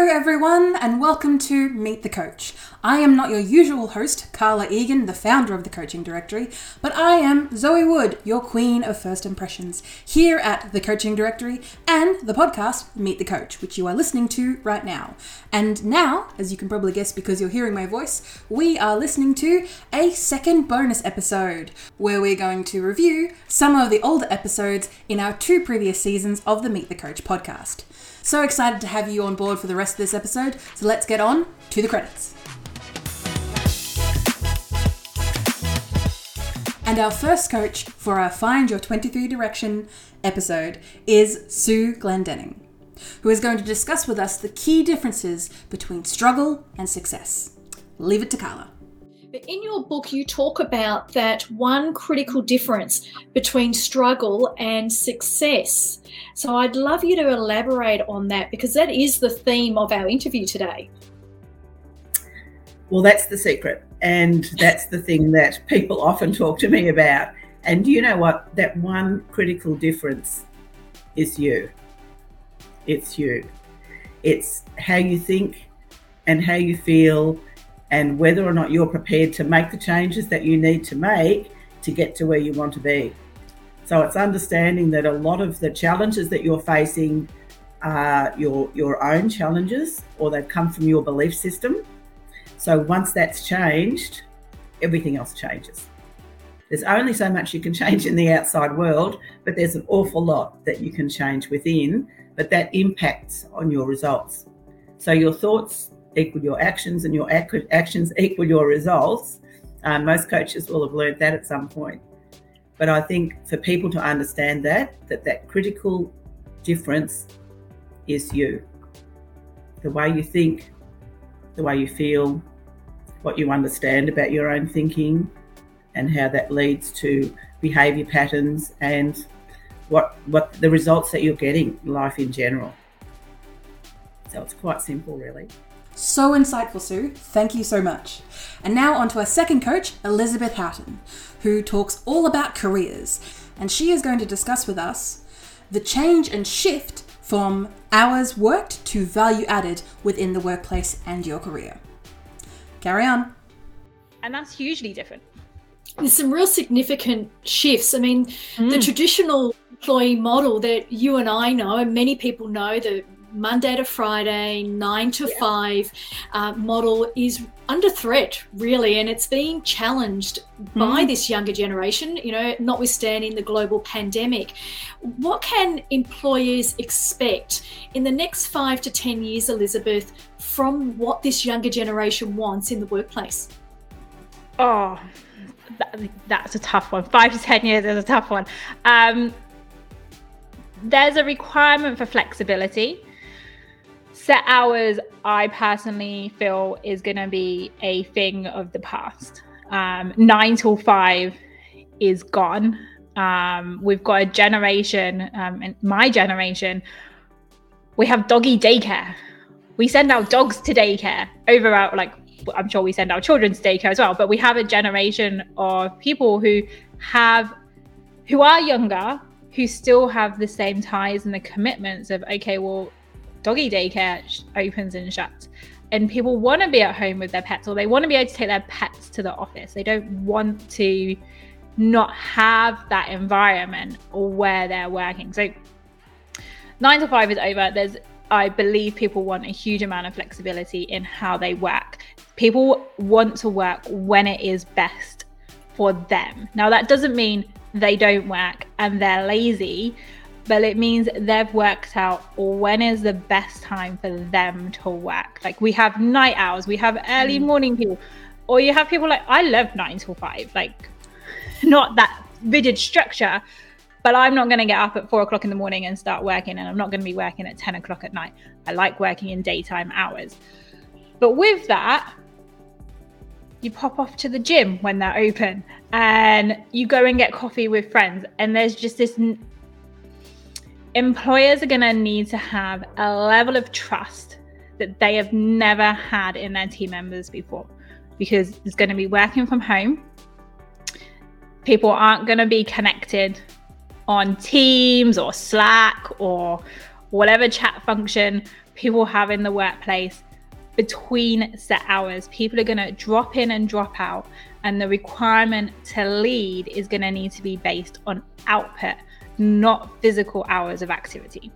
Hello, everyone, and welcome to Meet the Coach. I am not your usual host, Carla Egan, the founder of the Coaching Directory, but I am Zoe Wood, your queen of first impressions, here at the Coaching Directory and the podcast Meet the Coach, which you are listening to right now. And now, as you can probably guess because you're hearing my voice, we are listening to a second bonus episode where we're going to review some of the older episodes in our two previous seasons of the Meet the Coach podcast. So excited to have you on board for the rest of this episode, so let's get on to the credits. And our first coach for our Find Your 23 Direction episode is Sue Glendenning, who is going to discuss with us the key differences between struggle and success. Leave it to Carla. But in your book, you talk about that one critical difference between struggle and success. So I'd love you to elaborate on that because that is the theme of our interview today. Well, that's the secret. And that's the thing that people often talk to me about. And you know what? That one critical difference is you. It's you. It's how you think and how you feel and whether or not you're prepared to make the changes that you need to make to get to where you want to be. So it's understanding that a lot of the challenges that you're facing are your your own challenges or they've come from your belief system. So once that's changed, everything else changes. There's only so much you can change in the outside world, but there's an awful lot that you can change within, but that impacts on your results. So your thoughts equal your actions and your actions equal your results. Um, most coaches will have learned that at some point. But I think for people to understand that, that that critical difference is you. The way you think, the way you feel, what you understand about your own thinking, and how that leads to behavior patterns and what what the results that you're getting in life in general. So it's quite simple really. So insightful, Sue. Thank you so much. And now on to our second coach, Elizabeth Houghton, who talks all about careers. And she is going to discuss with us the change and shift from hours worked to value added within the workplace and your career. Carry on. And that's hugely different. There's some real significant shifts. I mean, mm. the traditional employee model that you and I know, and many people know, the Monday to Friday, nine to yeah. five uh, model is under threat, really, and it's being challenged mm. by this younger generation, you know, notwithstanding the global pandemic. What can employers expect in the next five to 10 years, Elizabeth, from what this younger generation wants in the workplace? Oh, that, that's a tough one. Five to 10 years is a tough one. Um, there's a requirement for flexibility set hours i personally feel is going to be a thing of the past. Um, nine till five is gone. Um, we've got a generation um, and my generation we have doggy daycare. We send our dogs to daycare over our like i'm sure we send our children to daycare as well but we have a generation of people who have who are younger who still have the same ties and the commitments of okay well doggy daycare opens and shuts. And people want to be at home with their pets or they want to be able to take their pets to the office. They don't want to not have that environment or where they're working. So nine to five is over. There's i believe people want a huge amount of flexibility in how they work. People want to work when it is best for them. Now that doesn't mean they don't work and they're lazy but it means they've worked out when is the best time for them to work. Like we have night hours, we have early mm. morning people, or you have people like I love nine till five, like not that rigid structure, but I'm not going to get up at four o'clock in the morning and start working, and I'm not going to be working at 10 o'clock at night. I like working in daytime hours. But with that, you pop off to the gym when they're open and you go and get coffee with friends, and there's just this employers are going to need to have a level of trust that they have never had in their team members before because it's going to be working from home. People aren't going to be connected on Teams or Slack or whatever chat function. people have in the workplace between set hours. People are going to drop in and drop out, and the requirement to lead is going to need to be based on output, not physical hours of activity.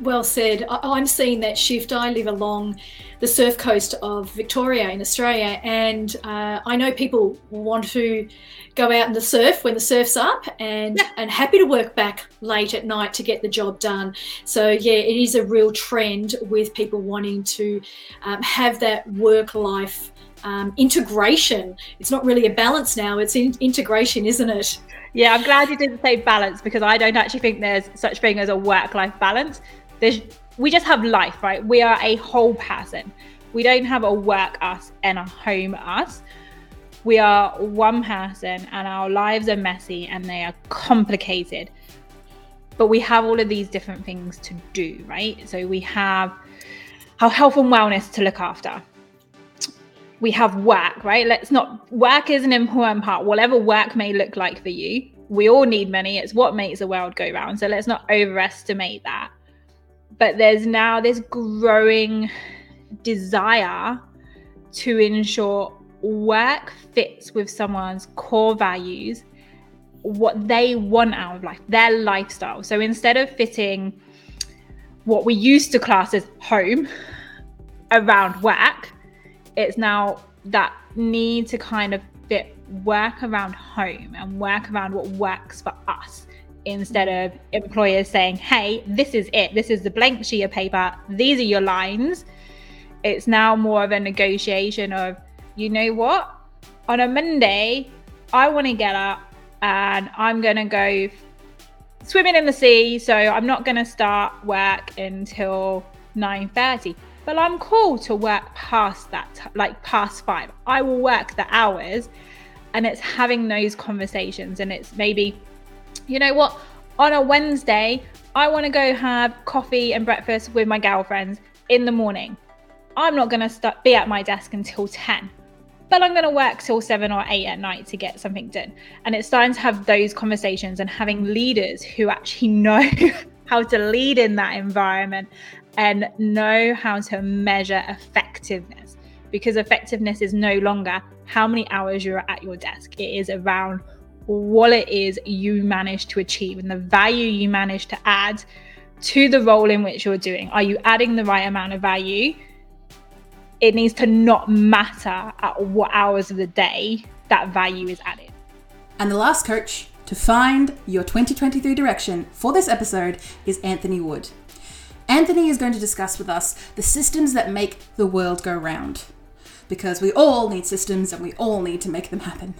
Well said. I'm seeing that shift. I live along the surf coast of Victoria in Australia, and uh, I know people want to go out in the surf when the surf's up, and yeah. and happy to work back late at night to get the job done. So yeah, it is a real trend with people wanting to um, have that work life um, integration. It's not really a balance now; it's in- integration, isn't it? Yeah, I'm glad you didn't say balance because I don't actually think there's such thing as a work life balance there's we just have life, right? We are a whole person. We don't have a work us and a home us. We are one person and our lives are messy and they are complicated. But we have all of these different things to do, right? So we have our health and wellness to look after. We have work, right? Let's not, work is an important part. Whatever work may look like for you, we all need money. It's what makes the world go round. So let's not overestimate that but there's now this growing desire to ensure work fits with someone's core values, what they want out of life, their lifestyle. So instead of fitting what we used to class as home around work, it's now that need to kind of fit work around home and work around what works for us instead of employers saying, hey, this is it. This is the blank sheet of paper. These are your lines. It's now more of a negotiation of, you know what? On a Monday, I want to get up and I'm going to go swimming in the sea. So I'm not going to start work until 9.30 but I'm cool to work past that, like past five. I will work the hours, and it's having those conversations, and it's maybe you know what? On a Wednesday, I want to go have coffee and breakfast with my girlfriends in the morning. I'm not going to start be at my desk until 10, but I'm going to work till 7 or 8 at night to get something done. And it's starting to have those conversations and having leaders who actually know how to lead in that environment and know how to measure effectiveness because effectiveness is no longer how many hours you're at your desk. It is around what it is you manage to achieve and the value you manage to add to the role in which you're doing. Are you adding the right amount of value? It needs to not matter at what hours of the day that value is added. And the last coach to find your 2023 direction for this episode is Anthony Wood. Anthony is going to discuss with us the systems that make the world go round. Because we all need systems and we all need to make them happen.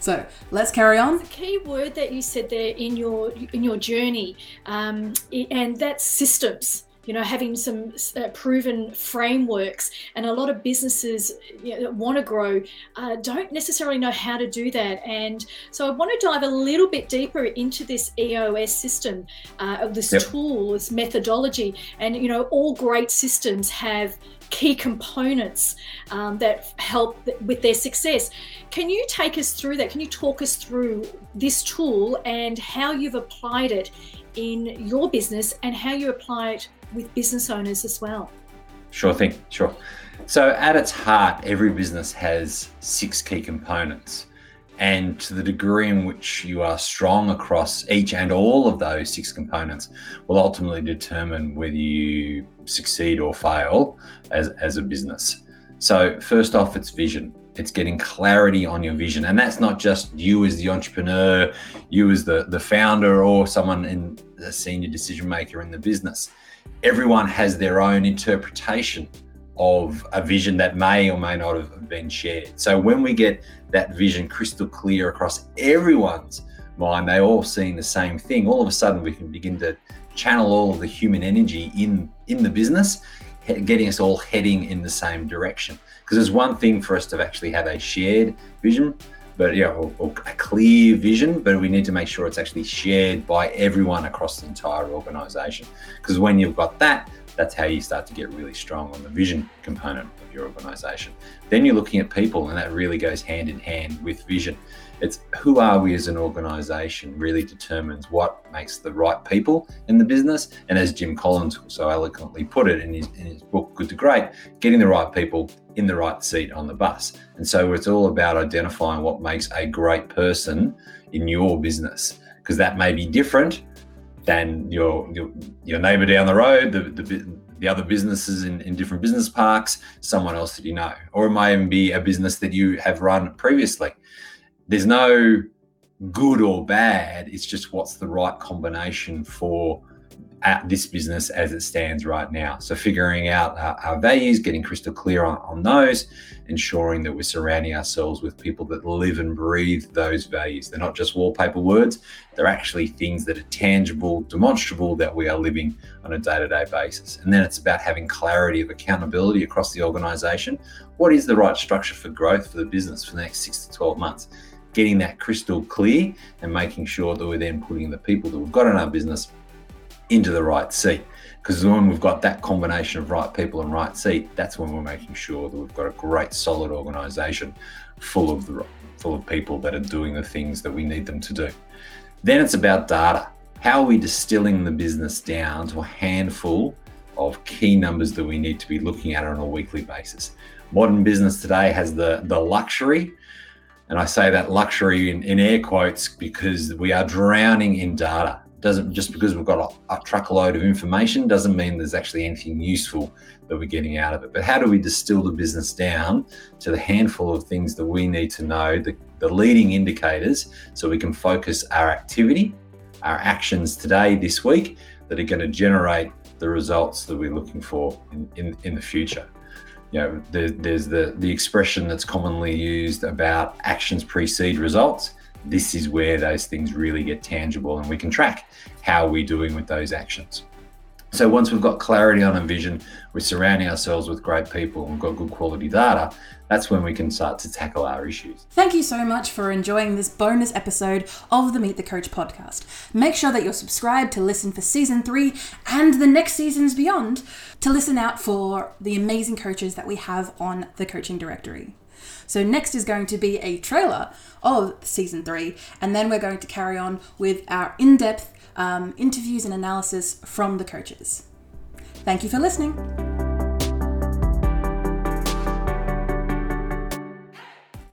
So let's carry on. The key word that you said there in your in your journey, um, and that's systems you know, having some uh, proven frameworks. And a lot of businesses you know, that want to grow uh, don't necessarily know how to do that. And so I want to dive a little bit deeper into this EOS system, uh, this yep. tool, this methodology. And, you know, all great systems have key components um, that help with their success. Can you take us through that? Can you talk us through this tool and how you've applied it in your business and how you apply it with business owners as well? Sure thing, sure. So, at its heart, every business has six key components. And to the degree in which you are strong across each and all of those six components will ultimately determine whether you succeed or fail as, as a business. So, first off, it's vision. It's getting clarity on your vision. And that's not just you as the entrepreneur, you as the, the founder, or someone in a senior decision maker in the business everyone has their own interpretation of a vision that may or may not have been shared. So when we get that vision crystal clear across everyone's mind, they all seeing the same thing, all of a sudden we can begin to channel all of the human energy in in the business, getting us all heading in the same direction. Because there's one thing for us to actually have a shared vision, but yeah, or, or a clear vision, but we need to make sure it's actually shared by everyone across the entire organization. Because when you've got that, That's how you start to get really strong on the vision component of your organization. Then you're looking at people, and that really goes hand in hand with vision. It's who are we as an organization really determines what makes the right people in the business. And as Jim Collins so eloquently put it in his, in his book, Good to Great, getting the right people in the right seat on the bus. And so it's all about identifying what makes a great person in your business, because that may be different than your your, your neighbor down the road, the, the, the other businesses in, in different business parks, someone else that you know, or it might even be a business that you have run previously there's no good or bad. It's just what's the right combination for at this business as it stands right now. So figuring out our, our values, getting crystal clear on, on, those, ensuring that we're surrounding ourselves with people that live and breathe those values. They're not just wallpaper words, they're actually things that are tangible, demonstrable that we are living on a day-to-day basis. And then it's about having clarity of accountability across the organization. What is the right structure for growth for the business for the next six to 12 months? getting that crystal clear and making sure that we're then putting the people that we've got in our business into the right seat. Because when we've got that combination of right people and right seat, that's when we're making sure that we've got a great, solid organization full of the full of people that are doing the things that we need them to do. Then it's about data. How are we distilling the business down to a handful of key numbers that we need to be looking at on a weekly basis? Modern business today has the the luxury and I say that luxury in, in air quotes because we are drowning in data. Doesn't just because we've got a, a truckload of information doesn't mean there's actually anything useful that we're getting out of it. But how do we distill the business down to the handful of things that we need to know, the, the leading indicators, so we can focus our activity, our actions today, this week, that are going to generate the results that we're looking for in, in, in the future you know, there, there's the, the expression that's commonly used about actions precede results. This is where those things really get tangible and we can track how we're doing with those actions. So once we've got clarity on a vision, we're surrounding ourselves with great people and we've got good quality data, that's when we can start to tackle our issues. Thank you so much for enjoying this bonus episode of the Meet the Coach podcast. Make sure that you're subscribed to listen for season three and the next seasons beyond to listen out for the amazing coaches that we have on the coaching directory. So, next is going to be a trailer of season three, and then we're going to carry on with our in depth um, interviews and analysis from the coaches. Thank you for listening.